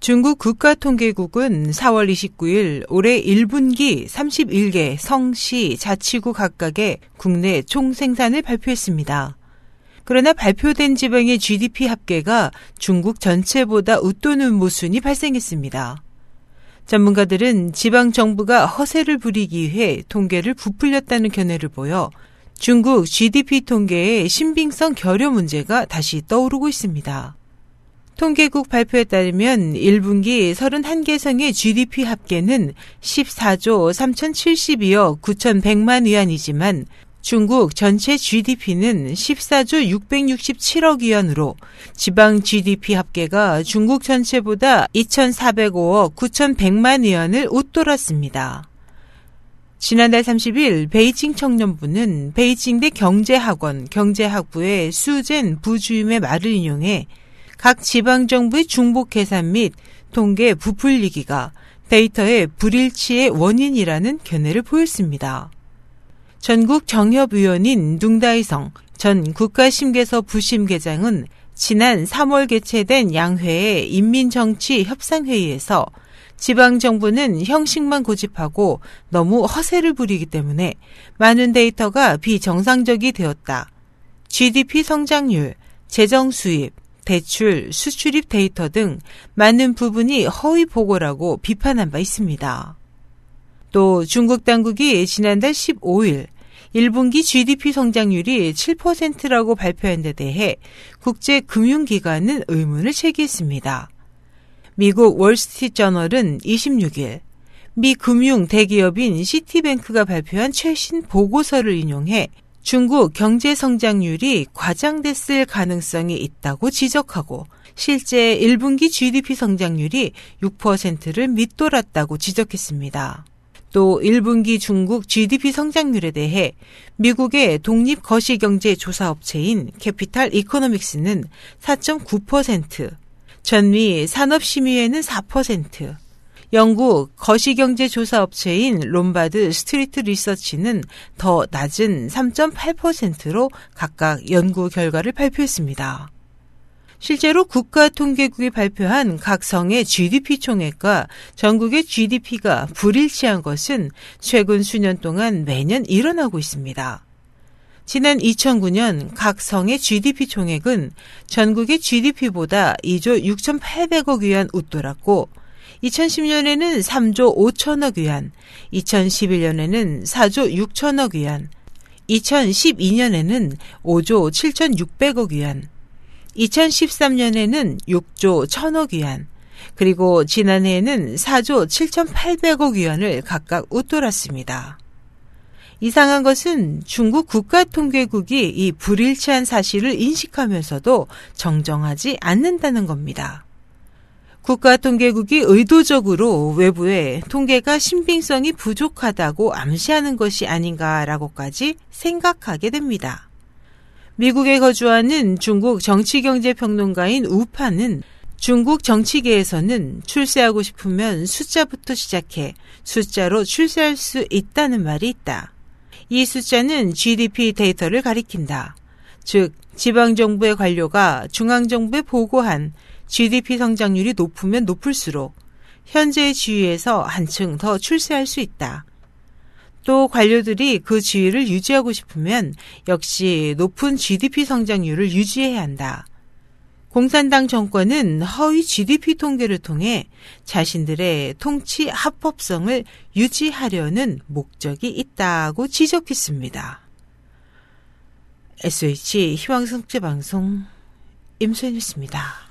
중국 국가통계국은 4월 29일 올해 1분기 31개 성시 자치구 각각의 국내 총 생산을 발표했습니다. 그러나 발표된 지방의 GDP 합계가 중국 전체보다 웃도는 모순이 발생했습니다. 전문가들은 지방 정부가 허세를 부리기 위해 통계를 부풀렸다는 견해를 보여 중국 GDP 통계의 신빙성 결여 문제가 다시 떠오르고 있습니다. 통계국 발표에 따르면 1분기 31개 성의 GDP 합계는 14조 3,072억 9,100만 위안이지만 중국 전체 GDP는 14조 667억 위안으로 지방 GDP 합계가 중국 전체보다 2,405억 9,100만 위안을 웃돌았습니다. 지난달 30일 베이징 청년부는 베이징대 경제학원 경제학부의 수젠 부주임의 말을 인용해 각 지방정부의 중복 계산 및 통계 부풀리기가 데이터의 불일치의 원인이라는 견해를 보였습니다. 전국 정협위원인 둥다이성 전 국가심계서 부심계장은 지난 3월 개최된 양회의 인민정치협상회의에서 지방정부는 형식만 고집하고 너무 허세를 부리기 때문에 많은 데이터가 비정상적이 되었다. GDP 성장률, 재정 수입, 대출, 수출입 데이터 등 많은 부분이 허위 보고라고 비판한 바 있습니다. 또 중국 당국이 지난달 15일 1분기 GDP 성장률이 7%라고 발표한 데 대해 국제금융기관은 의문을 제기했습니다. 미국 월스트리트저널은 26일 미 금융 대기업인 시티뱅크가 발표한 최신 보고서를 인용해 중국 경제 성장률이 과장됐을 가능성이 있다고 지적하고 실제 1분기 GDP 성장률이 6%를 밑돌았다고 지적했습니다. 또 1분기 중국 GDP 성장률에 대해 미국의 독립 거시경제 조사업체인 Capital Economics는 4.9%, 전미 산업심의회는 4%, 영국 거시경제조사업체인 Lombard Street Research는 더 낮은 3.8%로 각각 연구 결과를 발표했습니다. 실제로 국가통계국이 발표한 각 성의 GDP 총액과 전국의 GDP가 불일치한 것은 최근 수년 동안 매년 일어나고 있습니다. 지난 2009년 각 성의 GDP 총액은 전국의 GDP보다 2조 6,800억 위안 웃돌았고 2010년에는 3조 5천억 위안, 2011년에는 4조 6천억 위안, 2012년에는 5조 7,600억 위안, 2013년에는 6조 1천억 위안, 그리고 지난해에는 4조 7,800억 위안을 각각 웃돌았습니다. 이상한 것은 중국 국가통계국이 이 불일치한 사실을 인식하면서도 정정하지 않는다는 겁니다. 국가통계국이 의도적으로 외부에 통계가 신빙성이 부족하다고 암시하는 것이 아닌가라고까지 생각하게 됩니다. 미국에 거주하는 중국 정치경제평론가인 우파는 중국 정치계에서는 출세하고 싶으면 숫자부터 시작해 숫자로 출세할 수 있다는 말이 있다. 이 숫자는 GDP 데이터를 가리킨다. 즉, 지방정부의 관료가 중앙정부에 보고한 GDP 성장률이 높으면 높을수록 현재의 지위에서 한층 더 출세할 수 있다. 또 관료들이 그 지위를 유지하고 싶으면 역시 높은 GDP 성장률을 유지해야 한다. 공산당 정권은 허위 GDP 통계를 통해 자신들의 통치 합법성을 유지하려는 목적이 있다고 지적했습니다. SH 희망성제방송 임소연이었습니다.